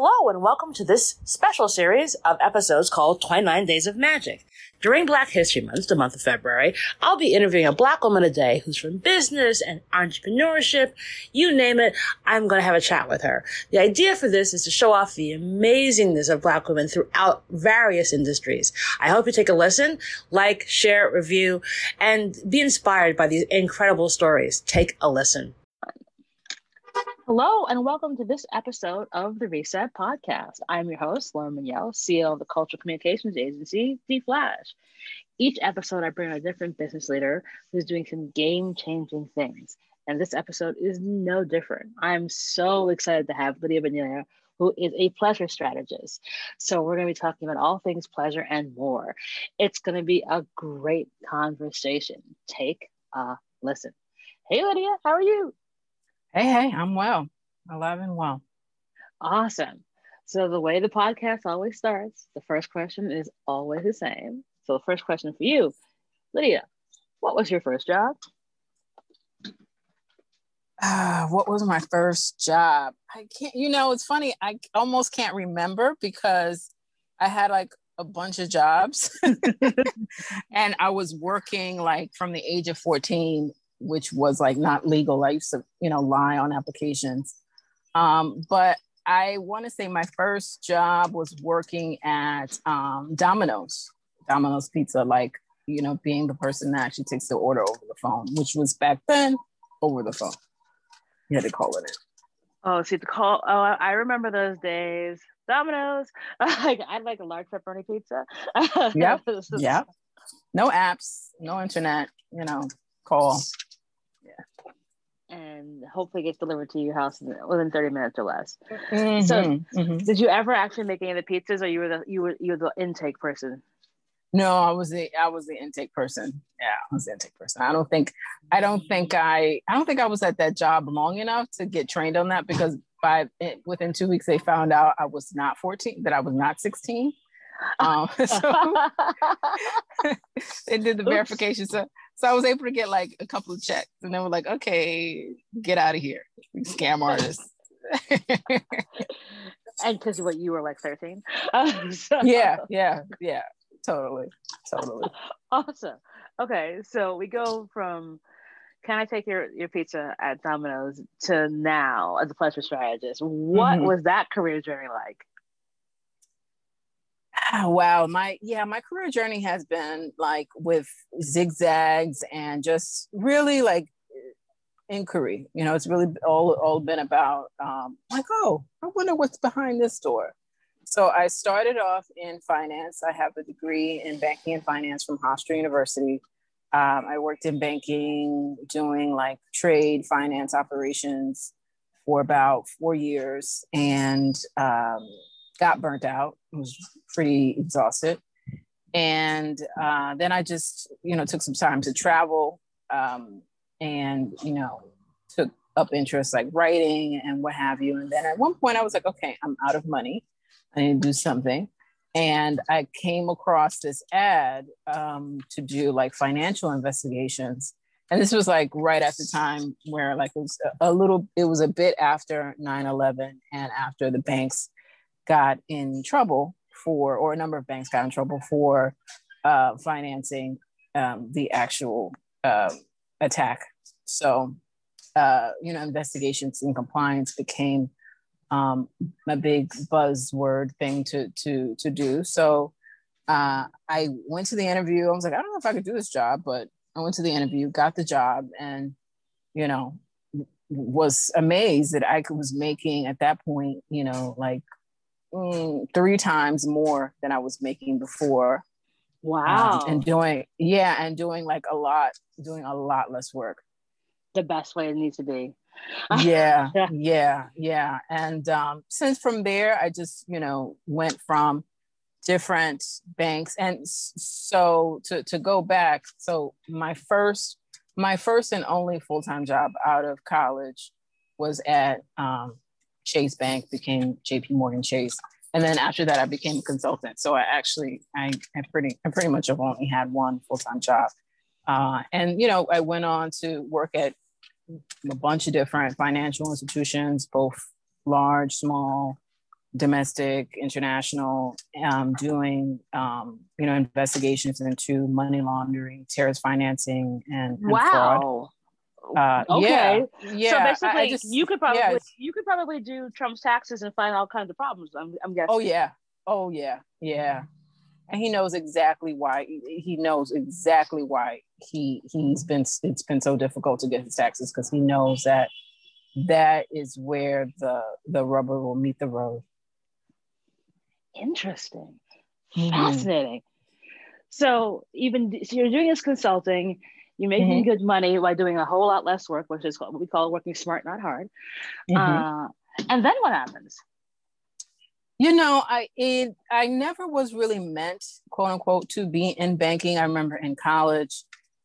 Hello and welcome to this special series of episodes called 29 Days of Magic. During Black History Month, the month of February, I'll be interviewing a black woman a day who's from business and entrepreneurship. You name it, I'm going to have a chat with her. The idea for this is to show off the amazingness of black women throughout various industries. I hope you take a listen, like, share, review, and be inspired by these incredible stories. Take a listen. Hello, and welcome to this episode of the Reset Podcast. I'm your host, Lauren Mignell, CEO of the Cultural Communications Agency, D Flash. Each episode, I bring a different business leader who's doing some game changing things. And this episode is no different. I'm so excited to have Lidia Bonilla, who is a pleasure strategist. So, we're going to be talking about all things pleasure and more. It's going to be a great conversation. Take a listen. Hey, Lidia, how are you? Hey, hey, I'm well. Alive and well. Awesome. So the way the podcast always starts, the first question is always the same. So the first question for you, Lidia, what was your first job? Uh, what was my first job? I can't, you know, it's funny. I almost can't remember because I had like a bunch of jobs and I was working like from the age of 14 which was like not legal. I used to, you know, lie on applications. Um, but I want to say my first job was working at um, Domino's, Domino's Pizza, like, you know, being the person that actually takes the order over the phone, which was back then over the phone. You had to call it in. Oh, see the call. Oh, I remember those days. Domino's. like I'd like a large pepperoni pizza. yep. yep. No apps, no internet. You know, call and hopefully gets delivered to your house within 30 minutes or less. Mm-hmm, so mm-hmm. did you ever actually make any of the pizzas or you were the you were you were the intake person? No, I was the I was the intake person. Yeah, I was the intake person. I don't think I don't think I I don't think I was at that job long enough to get trained on that because by within two weeks they found out I was not 14, that I was not 16. Um, so they did the Oops. verification. So so I was able to get like a couple of checks, and they were like, "Okay, get out of here, scam artists." and because what you were like 13 so. yeah yeah yeah totally totally awesome okay so we go from can i take your your pizza at domino's to now as a pleasure strategist what mm-hmm. was that career journey like wow my yeah my career journey has been like with zigzags and just really like inquiry you know it's really all all been about um like oh i wonder what's behind this door. So i started off in finance. I have a degree in banking and finance from hofstra university. Um, i worked in banking doing like trade finance operations for about four years and um, got burnt out, was pretty exhausted. And uh, then I just, you know, took some time to travel um, and, you know, took up interest like writing and what have you. And then at one point I was like, okay, I'm out of money. I need to do something. And I came across this ad um, to do like financial investigations. And this was like right at the time where like it was a, a little, it was a bit after 9 11 and after the banks got in trouble for, or a number of banks got in trouble for uh, financing um, the actual uh, attack. So, uh, you know, investigations and compliance became um, a big buzzword thing to to to do. So, uh, I went to the interview. I was like, I don't know if I could do this job, but I went to the interview, got the job, and you know, was amazed that I was making at that point, you know, like mm, three times more than I was making before. Wow. Um, and doing, yeah, and doing like a lot, doing a lot less work. The best way it needs to be. yeah, yeah, yeah. And um, since from there, I just, you know, went from different banks. And so to, to go back, so my first, my first and only full-time job out of college was at um, Chase Bank, became JP Morgan Chase. And then after that, I became a consultant. So I actually, I, I pretty, I pretty much have only had one full-time job. Uh, and, you know, I went on to work at a bunch of different financial institutions, both large, small, domestic, international, um, doing um, you know investigations into money laundering, terrorist financing, and, and wow. fraud. Uh, okay. Yeah, yeah. So basically, just, you could probably yeah. you could probably do Trump's taxes and find all kinds of problems. I'm, I'm guessing. Oh yeah. Oh yeah. Yeah. And he knows exactly why. He knows exactly why he he's been. It's been so difficult to get his taxes because he knows that that is where the the rubber will meet the road. Interesting. Mm-hmm. Fascinating. So even so you're doing this consulting, you're making mm-hmm. good money by doing a whole lot less work, which is what we call working smart, not hard. Mm-hmm. Uh, and then what happens? You know, I it I never was really meant, quote unquote, to be in banking. I remember in college,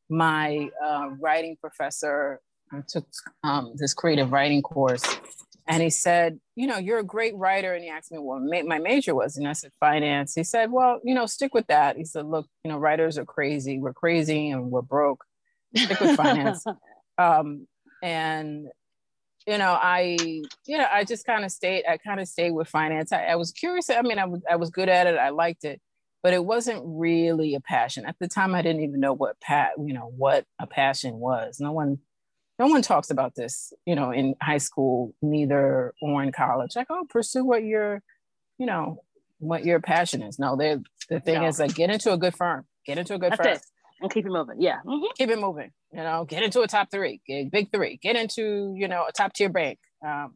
my uh, writing professor I took um, this creative writing course, and he said, you know, you're a great writer. And he asked me what my major was. And I said, finance. He said, well, you know, stick with that. He said, look, you know, writers are crazy. We're crazy and we're broke. Stick with finance. um, and, you know, I, you know, I just kind of stayed, I kind of stayed with finance. I, I was curious. I mean, I was, I was good at it. I liked it, but it wasn't really a passion. At the time, I didn't even know what pat, you know, what a passion was. No one, no one talks about this, you know, in high school, neither or in college. Like, oh, pursue what your, you know, what your passion is. No, they the thing no. is like get into a good firm, get into a good That's firm. It. And keep it moving. Yeah. Mm-hmm. Keep it moving. You know, get into a top three, get big three, get into, you know, a top tier bank. Um,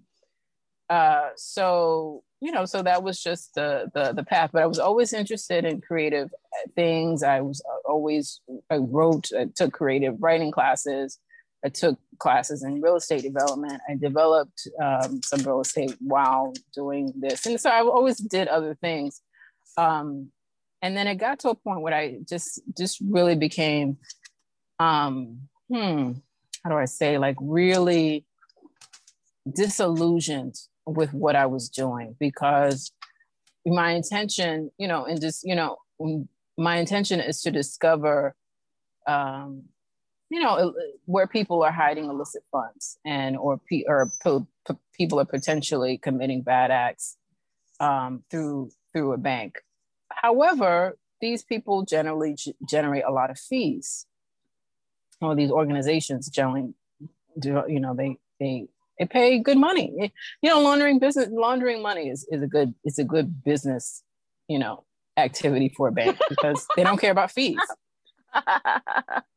uh, so you know, so that was just the, the the path. But I was always interested in creative things. I was uh, always I wrote, I took creative writing classes. I took classes in real estate development. I developed um, some real estate while doing this. And so I always did other things. Um, and then it got to a point where I just just really became um, hmm, how do I say, like really disillusioned with what I was doing because my intention, you know, and just, you know, my intention is to discover um, you know where people are hiding illicit funds and or, or p- p- people are potentially committing bad acts um, through through a bank however these people generally g- generate a lot of fees. Or these organizations generally do you know they they they pay good money. It, you know laundering business laundering money is, is a good it's a good business you know activity for a bank because they don't care about fees.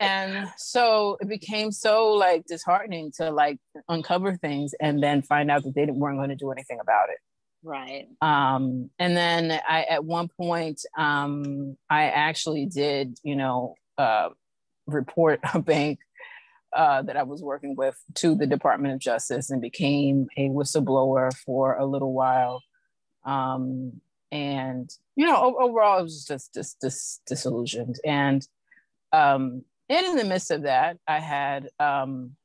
And so it became so like disheartening to like uncover things and then find out that they weren't going to do anything about it right um and then i at one point um i actually did you know uh report a bank uh, that I was working with to the Department of Justice and became a whistleblower for a little while. Um, and you know, overall, it was just just, just disillusioned. And um, and in the midst of that, I had um,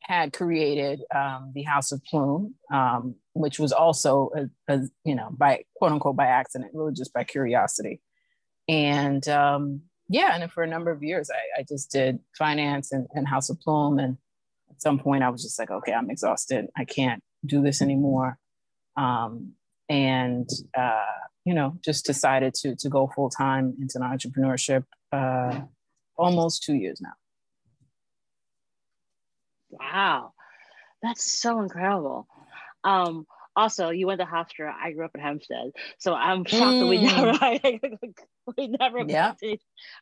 had created um, the House of Plume, um, which was also a, a, you know by quote unquote by accident, really just by curiosity, and um, yeah, and for a number of years, I, I just did finance and, and House of Plume, and at some point, I was just like, okay, I'm exhausted, I can't do this anymore, um, and uh, you know, just decided to to go full time into entrepreneurship uh, almost two years now. Wow, that's so incredible. Um, also, you went to Hofstra. I grew up in Hempstead, so I'm shocked mm. that we never, we never. Yeah.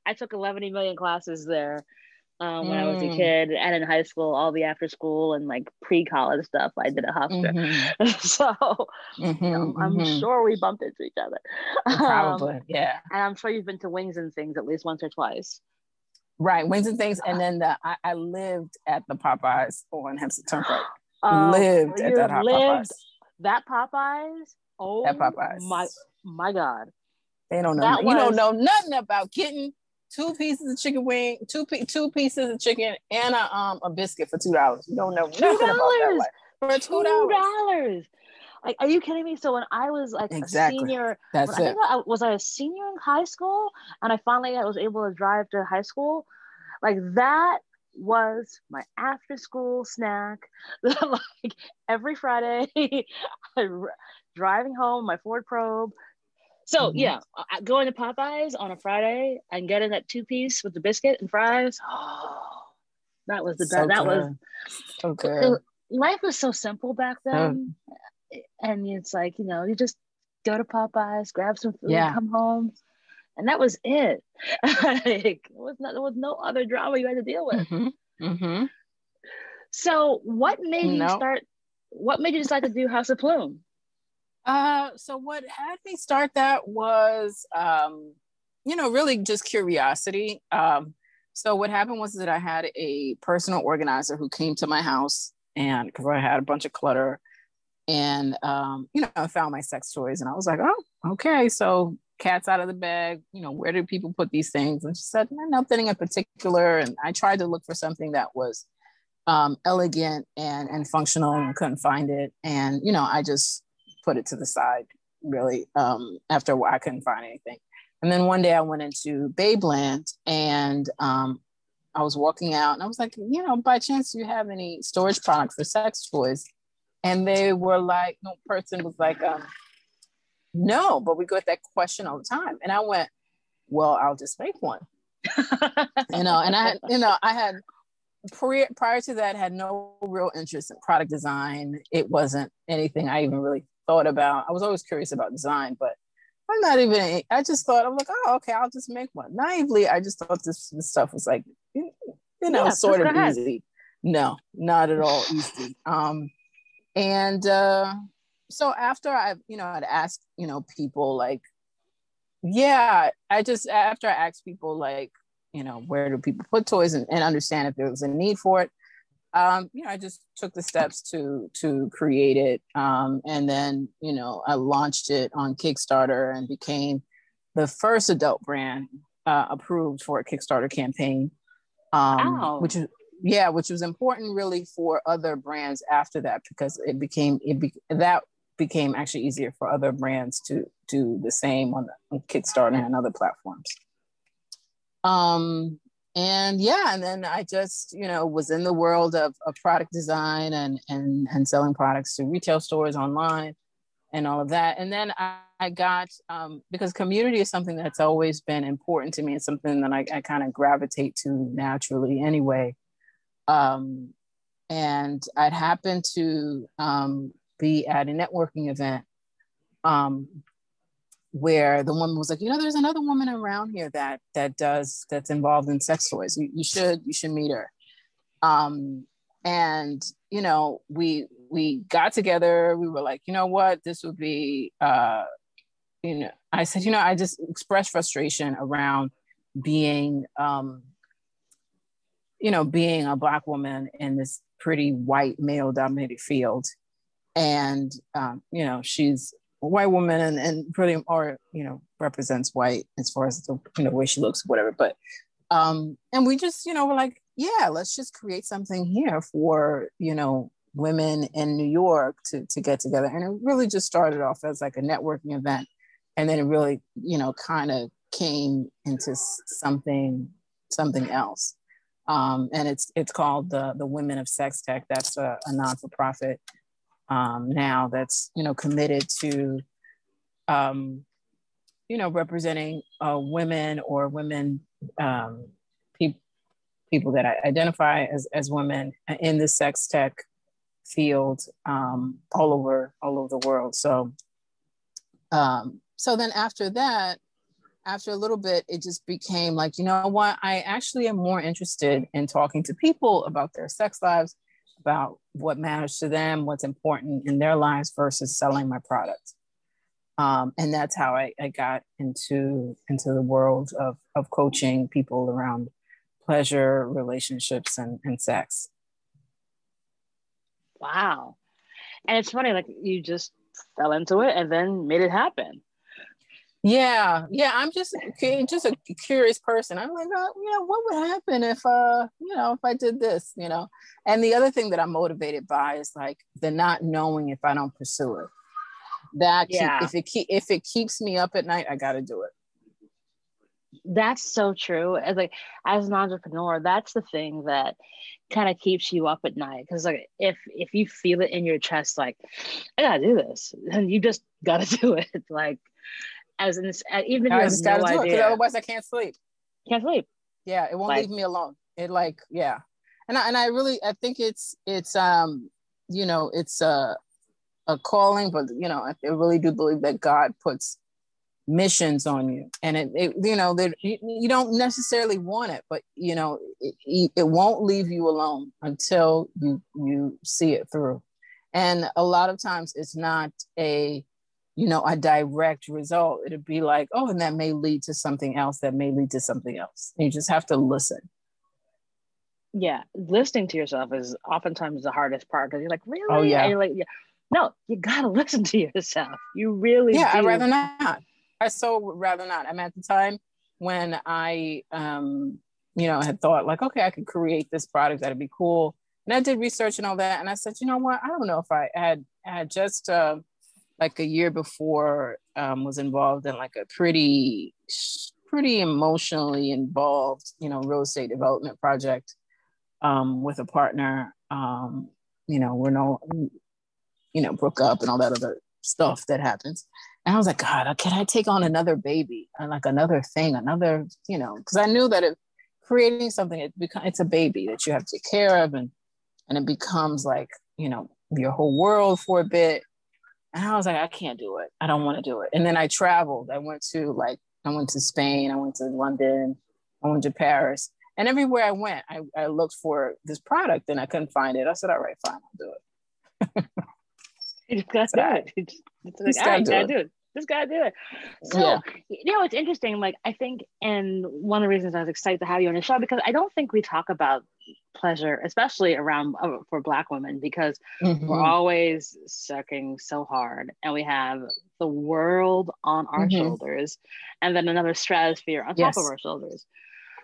I took 11 million classes there um, when mm. I was a mm. kid, and in high school, all the after school and like pre college stuff I did at Hofstra. Mm-hmm. so mm-hmm, you know, I'm mm-hmm. sure we bumped into each other. Probably, um, yeah. And I'm sure you've been to Wings and Things at least once or twice. Right, Wings and Things, and then the I, I lived at the Popeyes on Hempstead Turnpike. Um, lived at that lived, Popeyes. That Popeyes. Oh, that Popeyes. My my God. They don't know. That you was, don't know nothing about getting two pieces of chicken wing, two two pieces of chicken, and a um a biscuit for two dollars. You don't know nothing $2. about that for two dollars. Like, are you kidding me? So when I was like exactly. a senior, that's it. I I, was I a senior in high school, and I finally I was able to drive to high school. Like that was my after school snack. like every Friday, driving home, my Ford Probe. So mm-hmm. yeah, going to Popeyes on a Friday and getting that two piece with the biscuit and fries. Oh, that was the so best. That was so good. Life was so simple back then, and it's like you know, you just go to Popeyes, grab some food, yeah. come home and that was it. like, it was not, there was no other drama you had to deal with. Mm-hmm. Mm-hmm. So, what made you start? What made you decide to do House of Plume? Uh, so what had me start that was, um, you know, really just curiosity. Um, so what happened was that I had a personal organizer who came to my house, and because I had a bunch of clutter, and um, you know, I found my sex toys, and I was like, oh, okay, so cats out of the bag you know where do people put these things? And she said nothing in particular. And i tried to look for something that was um, elegant and and functional and couldn't find it. And you know i just put it to the side really um, after i couldn't find anything. And then one day i went into babeland and um, i was walking out and i was like you know by chance do you have any storage products for sex toys? And they were like no person was like um, no, but we get that question all the time. And I went, well, I'll just make one. you know, and I had, you know, I had prior, prior to that had no real interest in product design. It wasn't anything I even really thought about. I was always curious about design, but I'm not even, I just thought, I'm like, oh, okay, I'll just make one. Naively, I just thought this, this stuff was like, you know, yeah, sort of easy. No, not at all easy. Um, and uh, so after I, you know, I'd asked, you know, people like, yeah, I just after I asked people like, you know, where do people put toys and, and understand if there was a need for it. Um, you know, I just took the steps to to create it, um, and then you know, I launched it on Kickstarter and became the first adult brand uh, approved for a Kickstarter campaign, um, wow. which is yeah, which was important really for other brands after that because it became it be, that became actually easier for other brands to do the same on, the, on Kickstarter and other platforms. Um, and yeah, and then I just, you know, was in the world of, of product design and, and, and selling products to retail stores online and all of that. And then I, I got, um, because community is something that's always been important to me. and something that I, I kind of gravitate to naturally anyway. Um, and I'd happened to um, be at a networking event um, where the woman was like, you know, there's another woman around here that that does that's involved in sex toys. You, you should you should meet her. Um, and you know, we we got together. We were like, you know what, this would be. Uh, you know, I said, you know, I just expressed frustration around being, um, you know, being a black woman in this pretty white male dominated field and um, you know she's a white woman and, and pretty or you know represents white as far as the you know way she looks whatever but um and we just you know we're like yeah let's just create something here for you know women in new york to, to get together. And it really just started off as like a networking event. And then it really you know kind of came into something something else. Um, and it's it's called the the women of sex tech. That's a, a non-for-profit um, now that's you know committed to um, you know representing uh, women or women um, pe- people that I identify as, as women in the sex tech field um, all over all over the world. So um, so then after that after a little bit it just became like you know what? I actually am more interested in talking to people about their sex lives about what matters to them, what's important in their lives versus selling my product. Um, and that's how I, I got into into the world of, of coaching people around pleasure, relationships, and, and sex. Wow. And it's funny, like you just fell into it and then made it happen. Yeah, yeah. I'm just just a curious person. I'm like, oh, you know, what would happen if uh, you know, if I did this, you know? And the other thing that I'm motivated by is like the not knowing if I don't pursue it. That yeah. keep, if it keep, if it keeps me up at night, I got to do it. that's so true. As like as an entrepreneur, that's the thing that kind of keeps you up at night. Because like if if you feel it in your chest, like I gotta do this, then you just gotta do it. Like as in even if you have no idea, otherwise I can't sleep. Can't sleep. Yeah, it won't like, leave me alone. It like yeah, and I, and I really I think it's it's um you know it's a a calling, but you know I really do believe that God puts missions on you and it, it you know that you, you, don't necessarily want it but you know it, it won't leave you alone until you you see it through and a lot of times it's not a you know a direct result it'd be like oh and that may lead to something else that may lead to something else. You just have to listen. Yeah listening to yourself is oftentimes the hardest part because you're like really? oh yeah. And you're like yeah. No you gotta listen to yourself. You really yeah do. i'd rather not. I so would rather not. I mean, at the time when I, um, you know, had thought like, okay, I could create this product that'd be cool, and I did research and all that, and I said, you know what, I don't know if I had had just uh, like a year before um, was involved in like a pretty pretty emotionally involved, you know, real estate development project um, with a partner. Um, you know, we're no, you know, broke up and all that other stuff that happens. And I was like, God, uh, can I take on another baby and like another thing, another, you know, because I knew that if creating something, it becomes it's a baby that you have to take care of and and it becomes like, you know, your whole world for a bit. And I was like, I can't do it. I don't want to do it. And then I traveled. I went to like, I went to Spain, I went to London, I went to Paris. And everywhere I went, I, I looked for this product and I couldn't find it. I said, all right, fine, I'll do it. You just gotta do it. You just, it's like, gotta, do, gotta it. do it. Just gotta do it. So yeah. you know, it's interesting. Like I think, and one of the reasons I was excited to have you on the show because I don't think we talk about pleasure, especially around uh, for Black women, because mm-hmm. we're always sucking so hard, and we have the world on our mm-hmm. shoulders, and then another stratosphere on yes. top of our shoulders.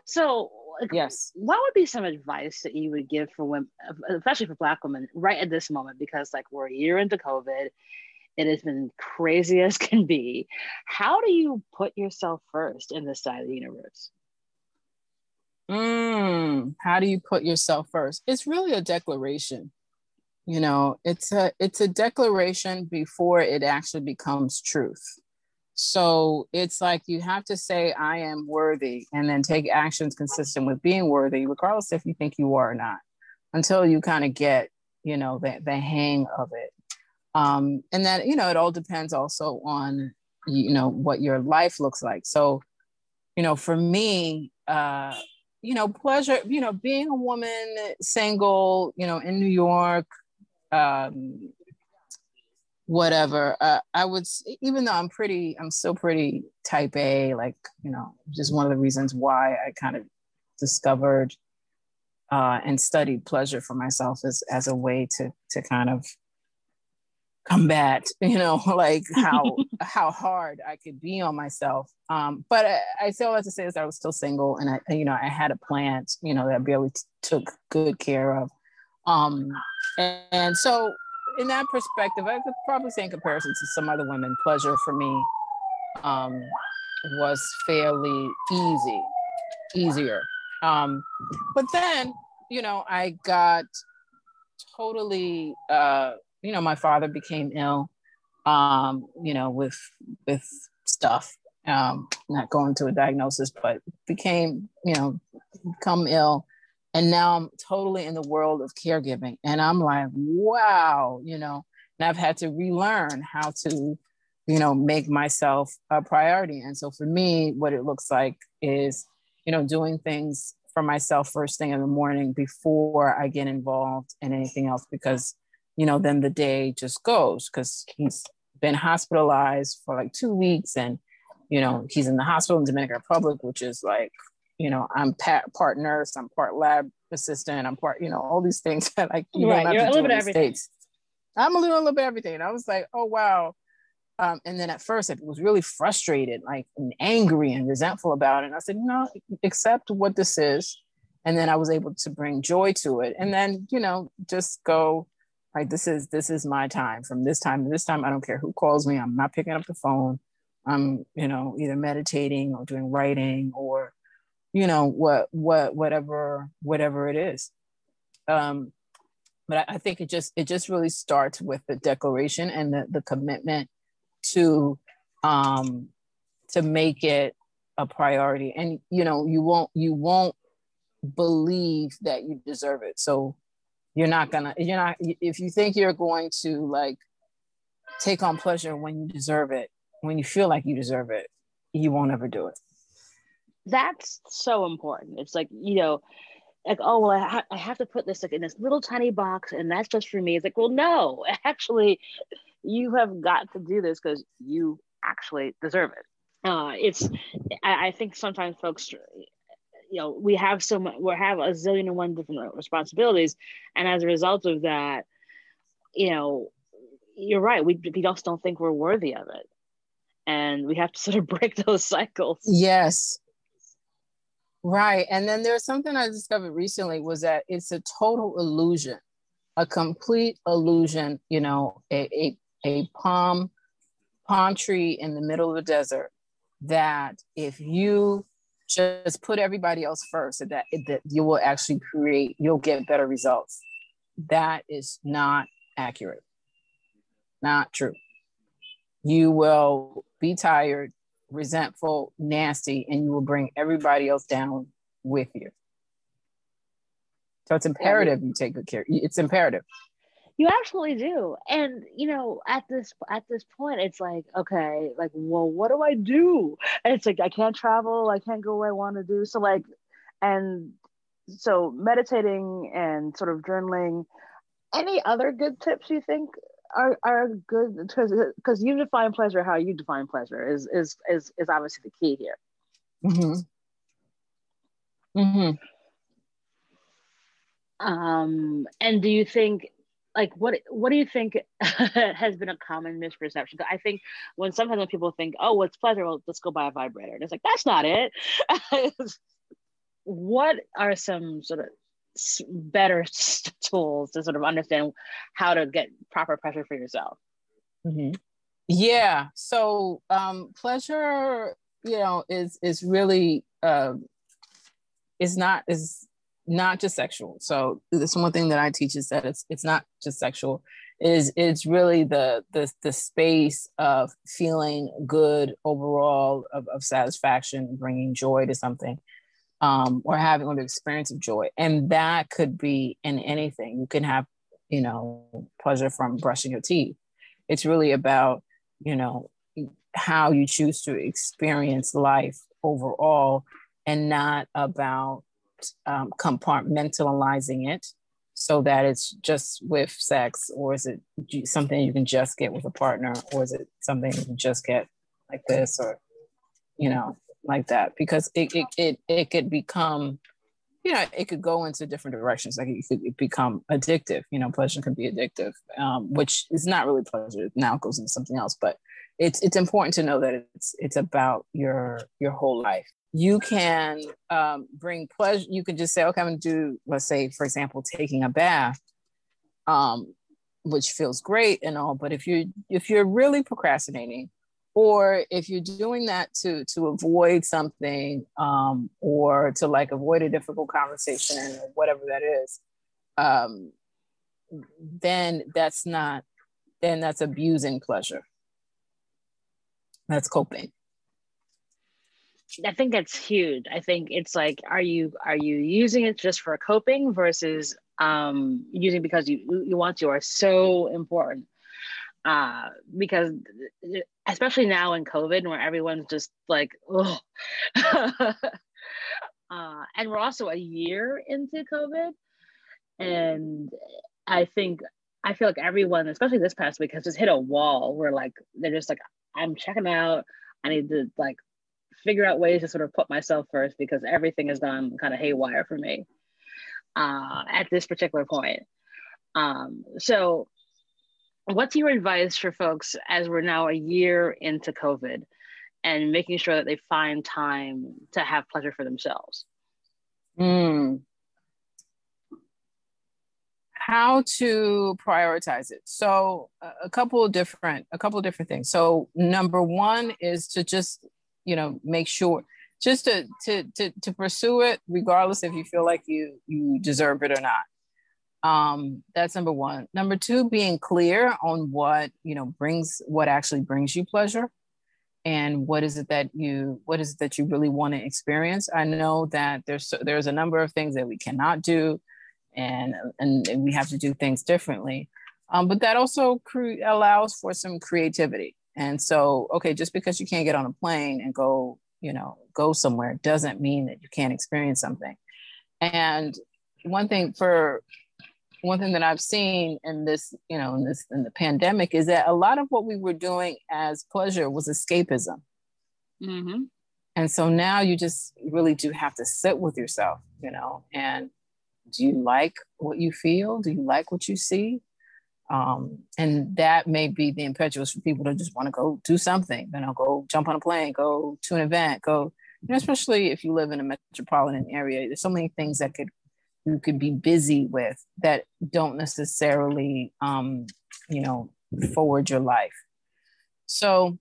So yes what would be some advice that you would give for women especially for black women right at this moment because like we're a year into covid it has been crazy as can be how do you put yourself first in this side of the universe mm, how do you put yourself first it's really a declaration you know it's a it's a declaration before it actually becomes truth so it's like you have to say, I am worthy, and then take actions consistent with being worthy, regardless if you think you are or not, until you kind of get, you know, the, the hang of it. Um, and then, you know, it all depends also on, you know, what your life looks like. So, you know, for me, uh, you know, pleasure, you know, being a woman, single, you know, in New York, um, whatever. Uh, I would, even though I'm pretty, I'm still pretty type A, like, you know, just one of the reasons why I kind of discovered uh, and studied pleasure for myself as, as a way to, to kind of combat, you know, like how, how hard I could be on myself. Um, but I, I still have to say is that I was still single and I, you know, I had a plant, you know, that Billy t- took good care of. Um, and, and so in that perspective, I could probably say in comparison to some other women, pleasure for me um, was fairly easy, easier. Um, but then, you know, I got totally, uh, you know, my father became ill, um, you know, with with stuff. Um, not going to a diagnosis, but became, you know, become ill and now I'm totally in the world of caregiving. And I'm like, wow, you know, and I've had to relearn how to, you know, make myself a priority. And so for me, what it looks like is, you know, doing things for myself first thing in the morning before I get involved in anything else because, you know, then the day just goes because he's been hospitalized for like two weeks and, you know, he's in the hospital in Dominican Republic, which is like you know, I'm part nurse, I'm part lab assistant, I'm part, you know, all these things that like you right. You're a little bit everything. States. I'm a little, a little bit everything. And I was like, oh wow. Um, and then at first I was really frustrated, like and angry and resentful about it. And I said, no, accept what this is. And then I was able to bring joy to it. And then, you know, just go, like, this is this is my time from this time to this time. I don't care who calls me. I'm not picking up the phone. I'm, you know, either meditating or doing writing or, you know, what what whatever whatever it is. Um, but I, I think it just it just really starts with the declaration and the, the commitment to um to make it a priority and you know you won't you won't believe that you deserve it so you're not gonna you're not if you think you're going to like take on pleasure when you deserve it when you feel like you deserve it you won't ever do it. That's so important. It's like you know like oh well I, ha- I have to put this like in this little tiny box and that's just for me. It's like well no actually you have got to do this because you actually deserve it. Uh, it's I, I think sometimes folks you know we have so much we have a zillion and one different responsibilities. And as a result of that you know you're right we, we just don't think we're worthy of it. And we have to sort of break those cycles. Yes. Right. And then there's something i discovered recently was that it's a total illusion a complete illusion you know a, a, a palm palm tree in the middle of the desert that if you just put everybody else first and that that you will actually create you'll get better results. That is not accurate. Not true. You will be tired resentful nasty and you will bring everybody else down with you. So it's imperative you take good care it's imperative you absolutely do. And you know, at this at this point, it's like, okay, like, well, what do I do? And it's like I can't travel, I can't go where I want to do. So like, and so meditating and sort of journaling. Any other good tips you think are are good because because you define pleasure how you define pleasure is is is is obviously the key here. Mm-hmm. Mm-hmm. Um, and do you think like what what do you think has been a common misperception? I think when sometimes when people think oh what's pleasure? Well let's go buy a vibrator. And it's like that's not it. What are some sort of better tools to sort of understand how to get proper pressure for yourself? Mm-hmm. yeah. So um pleasure you know is is really uh is not is not just sexual. So this one thing that I teach is that it's it's not just sexual. Is it's really the the the space of feeling good overall of, of satisfaction, bringing joy to something, um, or having an experience of joy, and that could be in anything. You can have you know pleasure from brushing your teeth. It's really about you know how you choose to experience life overall, and not about um, compartmentalizing it so that it's just with sex or is it something you can just get with a partner or is it something you can just get like this or you know like that? Because it it it, it could become you know it could go into different directions. Like it could become addictive you know pleasure can be addictive um, which is not really pleasure. Now it goes into something else but it's it's important to know that it's it's about your your whole life you can um, bring pleasure. You can just say, okay, I'm going to do, let's say, for example, taking a bath, um, which feels great and all. But if you if you're really procrastinating, or if you're doing that to to avoid something, um, or to like avoid a difficult conversation or whatever that is, um, then that's not. Then that's abusing pleasure. That's coping. I think that's huge. I think it's like, are you are you using it just for coping versus um, using because you you want to are so important. Uh, because especially now in COVID, where everyone's just like, oh, uh, and we're also a year into COVID, and I think I feel like everyone, especially this past week, has just hit a wall where like they're just like, I'm checking out. I need to like figure out ways to sort of put myself first because everything has gone kind of haywire for me uh, at this particular point. Um, so, what's your advice for folks as we're now a year into COVID and making sure that they find time to have pleasure for themselves? Mm. how to prioritize it so a couple of different a couple of different things so number one is to just you know make sure just to to to, to pursue it regardless if you feel like you you deserve it or not. Um that's number one. Number two being clear on what you know brings what actually brings you pleasure and what is it that you what is it that you really want to experience. I know that there's there's a number of things that we cannot do and and, and we have to do things differently. Um, but that also cre- allows for some creativity and so okay just because you can't get on a plane and go you know go somewhere doesn't mean that you can't experience something and one thing for one thing that I've seen in this, you know, in this in the pandemic is that a lot of what we were doing as pleasure was escapism. Mm-hmm. And so now you just really do have to sit with yourself, you know, and do you like what you feel? Do you like what you see? Um, and that may be the impetuous for people to just want to go do something, you know, go jump on a plane, go to an event, go, you know, especially if you live in a metropolitan area, there's so many things that could you could be busy with that don't necessarily um, you know forward your life. So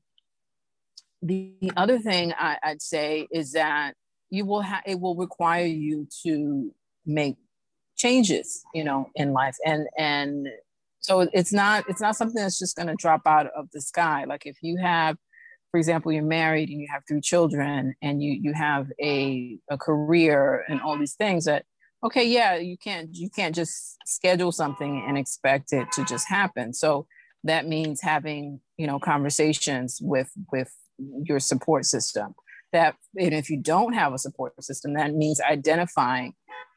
the other thing I, would say is that you will have it will require you to make changes you know in life. And and so it's not it's not something that's just going to drop out of the sky. Like if you have for example you're married and you have three children and you you have a, a career and all these things that okay yeah you can't you can't just schedule something and expect it to just happen. So that means having you know conversations with with your support system. That and if you don't have a support system that means identifying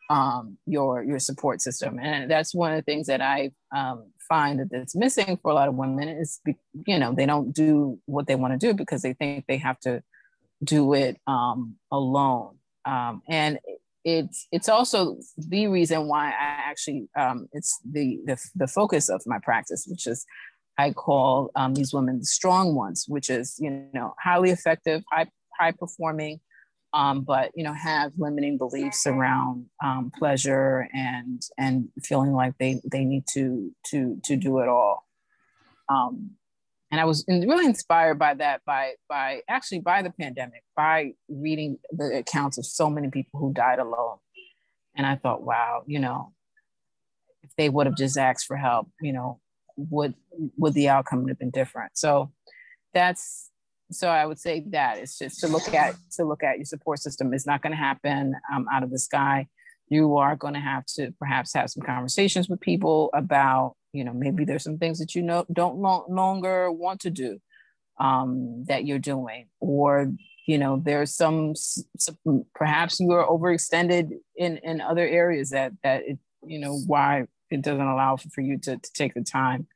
um, your your support system. And that's one of the things that i um, find that that's missing for a lot of women is you know they don't do what they want to do because they think they have to do it um, alone. Um, and it's it's also the reason why I actually um, it's the, the the focus of my practice, which is I call um, these women the strong ones, which is you know highly effective, high high performing, um, but you know have limiting beliefs around um, pleasure and and feeling like they they need to to to do it all. Um, and I was really inspired by that, by by actually by the pandemic, by reading the accounts of so many people who died alone. And I thought, wow, you know, if they would have just asked for help, you know, would would the outcome have been different? So that's so I would say that it's just to look at to look at your support system. It's not going to happen um, out of the sky. You are going to have to perhaps have some conversations with people about you know maybe there's some things that you know don't no longer want to do um, that you're doing or you know there's some, some perhaps you are overextended in in other areas that that it, you know why it doesn't allow for you to, to take the time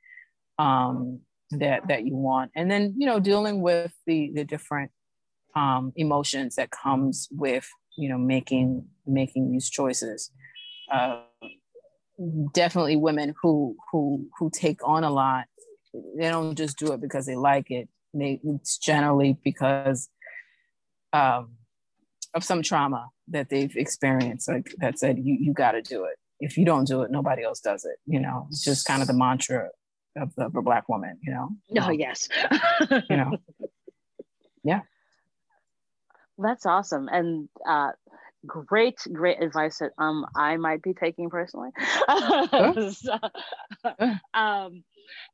um, that that you want. And then you know dealing with the the different um, emotions that comes with you know making making these choices. Uh, definitely women who who who take on a lot they don't just do it because they like it. They it's generally because um, of some trauma that they've experienced like that said you you got to do it. If you don't do it nobody else does it you know? It's just kind of the mantra of the, of a black woman you know? Oh yes. you know. Yeah. That's awesome. And uh great great advice that um i might be taking personally. So, um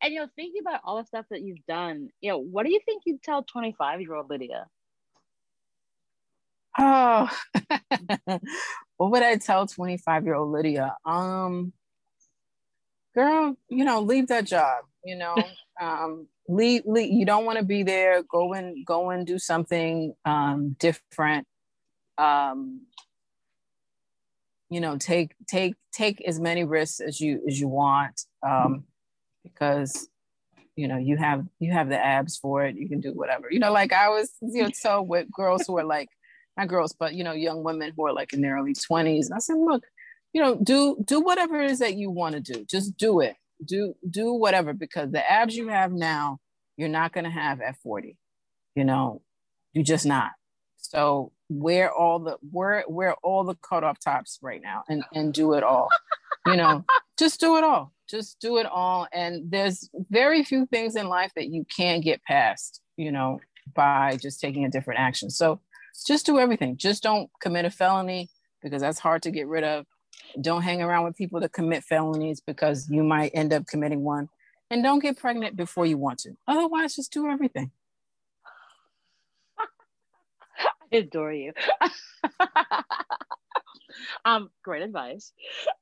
and you know thinking about all the stuff that you've done you know what do you think you'd tell 25 year old lidia? Oh. What would i tell 25 year old lidia? Um girl you know leave that job you know? Um leave, leave you don't want to be there go and go and do something um different. Um you know take take take as many risks as you as you want um because you know you have you have the abs for it you can do whatever. You know like i was you know so with girls who are like not girls but you know young women who are like in their early 20s and i said look you know do do whatever it is that you want to do just do it do do whatever because the abs you have now you're not going to have at 40 you know you're just not so wear all the wear wear all the cut off tops right now and and do it all. you know, just do it all. Just do it all. And there's very few things in life that you can get past, you know, by just taking a different action. So just do everything. Just don't commit a felony because that's hard to get rid of. Don't hang around with people that commit felonies because you might end up committing one. And don't get pregnant before you want to. Otherwise, just do everything. I adore you. um, great advice.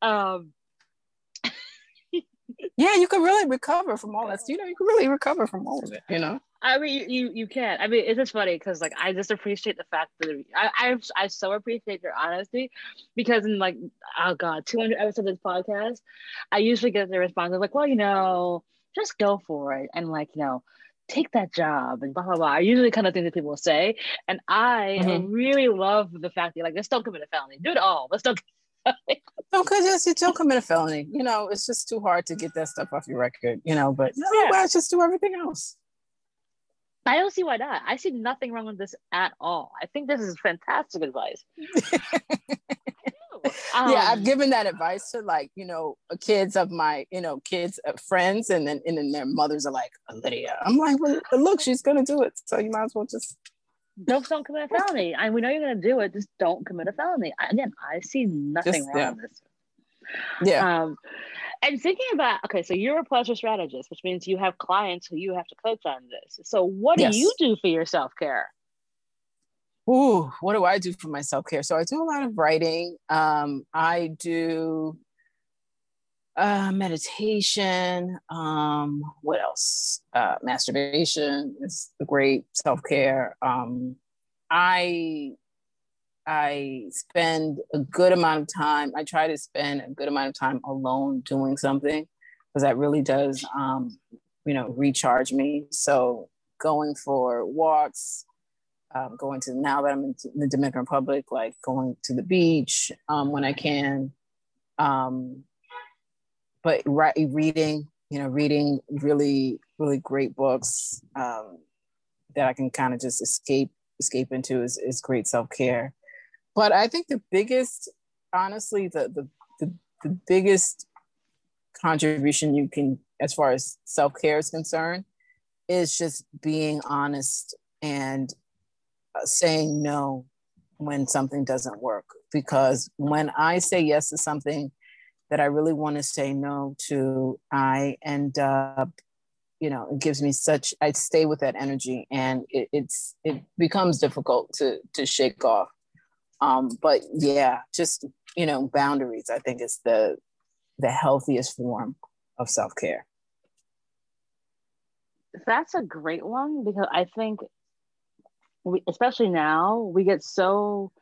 Um, yeah, you can really recover from all that. You know, you can really recover from all of it. You know. I mean, you you can. I mean, it's just funny because like I just appreciate the fact that I I I so appreciate your honesty because in like oh god, two hundred episodes of this podcast, I usually get the response of like, well, you know, just go for it and like you know, take that job and blah blah blah. I usually kind of think that people will say, and I mm-hmm. really love the fact that like let's don't commit a felony, do it all. Let's don't no, because yes, you don't commit a felony. You know, it's just too hard to get that stuff off your record. You know, but no, yeah. just do everything else? I don't see why not. I see nothing wrong with this at all. I think this is fantastic advice. um, yeah, I've given that advice to like you know kids of my you know kids uh, friends, and then and then their mothers are like Lidia. I'm like, well, look, she's gonna do it, so you might as well just don't don't commit a felony. I we know you're gonna do it. Just don't commit a felony. Again, I see nothing just, wrong yeah. with this. Yeah. Um, and thinking about okay, so you're a pleasure strategist, which means you have clients who you have to coach on this. So what do you do for your self care? Ooh, what do I do for my self care? So I do a lot of writing. Um, I do uh, meditation. Um, what else? Uh, masturbation is a great self care. Um, I I spend a good amount of time. I try to spend a good amount of time alone doing something because that really does, um, you know, recharge me. So going for walks, um, going to now that I'm in the Dominican Republic, like going to the beach um, when I can. Um, but re- reading, you know, reading really, really great books um, that I can kind of just escape escape into is, is great self care. But I think the biggest, honestly, the the the, the biggest contribution you can, as far as self care is concerned, is just being honest and uh, saying no when something doesn't work. Because when I say yes to something that I really want to say no to, I end up, you know, it gives me such, I stay with that energy and it, it's, it becomes difficult to, to shake off. Um, but yeah, just, you know, boundaries, I think is the, the healthiest form of self-care. That's a great one because I think we, especially now, we get so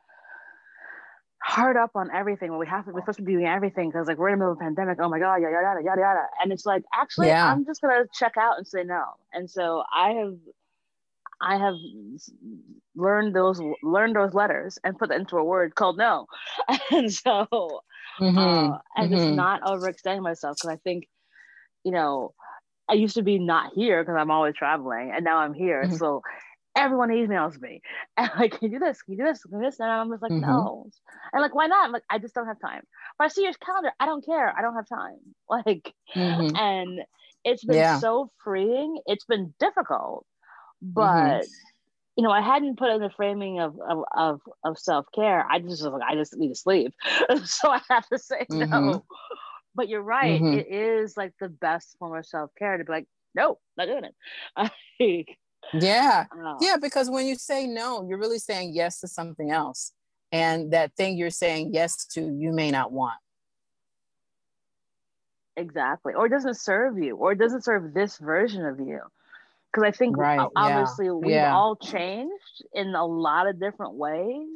hard up on everything when we have to we're supposed to be doing everything because like we're in the middle of a pandemic oh my god yada yada yada yada and it's like actually yeah. i'm just gonna check out and say no and so i have i have learned those learned those letters and put that into a word called no and so mm-hmm. uh, and mm-hmm. just not overextending myself because i think you know i used to be not here because i'm always traveling and now i'm here mm-hmm. so everyone emails me and like, can you do this? Can you do this? Can you do this? And I'm just like, mm-hmm. no. And like, why not? I'm like, I just don't have time. But I see your calendar. I don't care. I don't have time. Like, mm-hmm. and it's been yeah. so freeing. It's been difficult, but mm-hmm. you know, I hadn't put in the framing of of of, of self care. I just was like, I just need to sleep, so I have to say no. Mm-hmm. But you're right. Mm-hmm. It is like the best form of self care to be like, no, not doing it. yeah. Oh. Yeah, because when you say no, you're really saying yes to something else. And that thing you're saying yes to, you may not want. Exactly. Or it doesn't serve you, or it doesn't serve this version of you. Because I think right. obviously yeah. we've yeah. all changed in a lot of different ways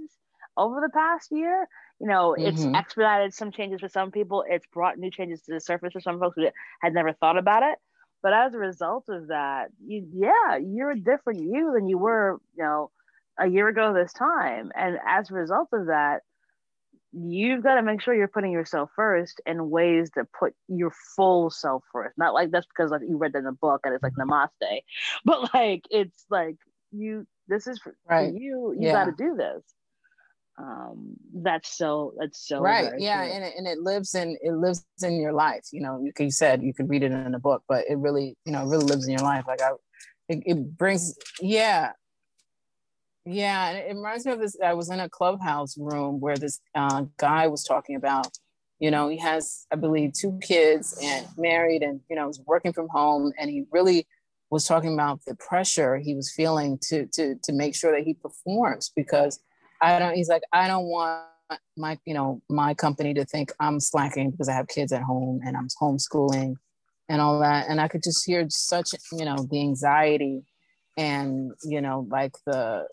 over the past year. You know, mm-hmm. it's expedited some changes for some people, it's brought new changes to the surface for some folks who had never thought about it. But as a result of that, you yeah, you're a different you than you were, you know, a year ago this time. And as a result of that, you've got to make sure you're putting yourself first in ways that put your full self first. Not like that's because like you read that in a book and it's like namaste, but like it's like you this is for, right. you. You yeah. got to do this. um, that's so that's so right yeah and it, and it lives in it lives in your life you know you, you said you could read it in a book but it really you know it really lives in your life like i it, it brings yeah yeah and it reminds me of this i was in a clubhouse room where this uh, guy was talking about you know he has i believe two kids and married and you know was working from home and he really was talking about the pressure he was feeling to to to make sure that he performs because I don't, he's like, I don't want my, you know, my company to think I'm slacking because I have kids at home and I'm homeschooling and all that. And I could just hear such, you know, the anxiety and, you know, like the,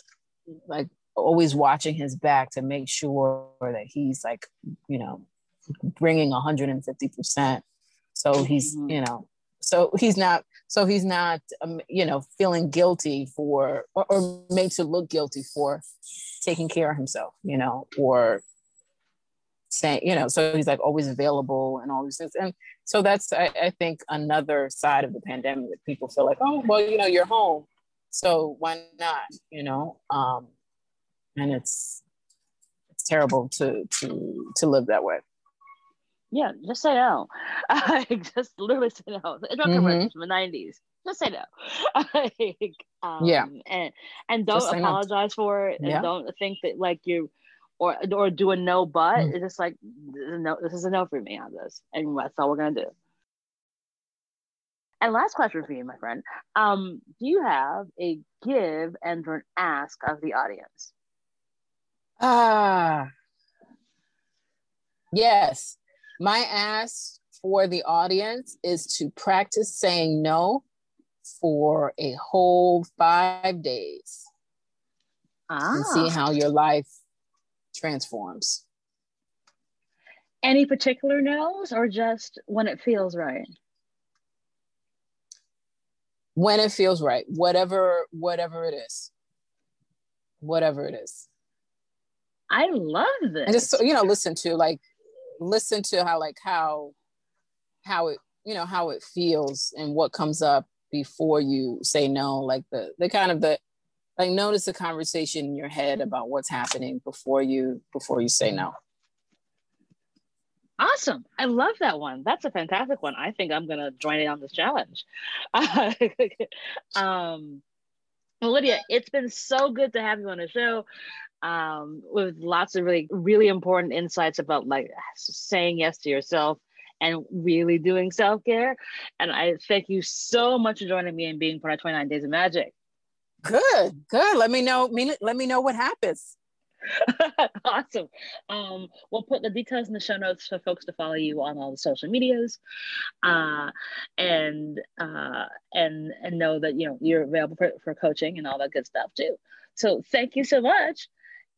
like always watching his back to make sure that he's like, you know, bringing 150%. So he's, mm-hmm. you know, so he's not so he's not um, you know feeling guilty for or, or made to look guilty for taking care of himself you know or saying you know so he's like always available and all these things and so that's I, I think another side of the pandemic that people feel like oh well you know you're home so why not you know um and it's it's terrible to to to live that way yeah, just say no. just literally say no. It's not mm-hmm. from the nineties. Just say no. um, yeah, and and don't apologize no. for it, and yeah. don't think that like you or or do a no but. Mm. It's just like no. This is a no for me on this, and that's all we're gonna do. And last question for you, my friend. Um, do you have a give and an ask of the audience? Ah, yes. My ask for the audience is to practice saying no for a whole five days ah. and see ah. how your life transforms. Any particular no's or just when it feels right? When it feels right, whatever, whatever it is. Whatever it is. I love this. And just you know, listen to like listen to how like how how it you know how it feels and what comes up before you say no like the the kind of the like notice the conversation in your head about what's happening before you before you say no awesome i love that one that's a fantastic one i think i'm gonna join in on this challenge um well, lidia it's been so good to have you on the show um, with lots of really, really important insights about like saying yes to yourself and really doing self care. And I thank you so much for joining me and being part of 29 Days of Magic. Good, good. Let me know. Let me know what happens. awesome. Um, we'll put the details in the show notes for folks to follow you on all the social medias, uh, and uh, and and know that you know you're available for, for coaching and all that good stuff too. So thank you so much,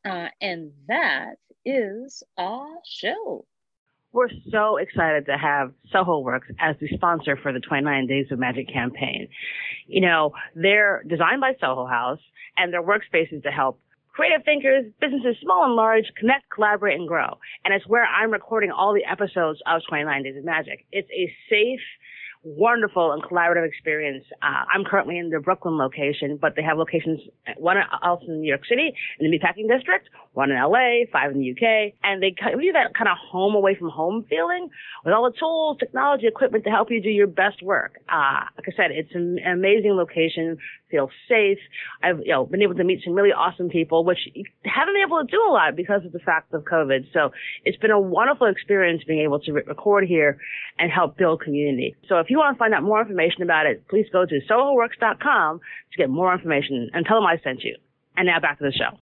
uh, and that is our show. We're so excited to have Soho Works as the sponsor for the 29 Days of Magic campaign. You know, they're designed by Soho House and their workspaces to help creative thinkers, businesses small and large, connect, collaborate, and grow. And it's where I'm recording all the episodes of 29 Days of Magic. It's a safe, wonderful and collaborative experience. Uh, I'm currently in the Brooklyn location, but they have locations, one else in New York City in the Meatpacking District, one in LA, five in the UK, and they give you that kind of home away from home feeling with all the tools, technology, equipment to help you do your best work. Uh, like I said, it's an amazing location, feel safe. I've, you know, been able to meet some really awesome people, which haven't been able to do a lot because of the fact of COVID. So it's been a wonderful experience being able to re- record here and help build community. So if you want to find out more information about it, please go to sohoworks.com to get more information and tell them I sent you. And now back to the show.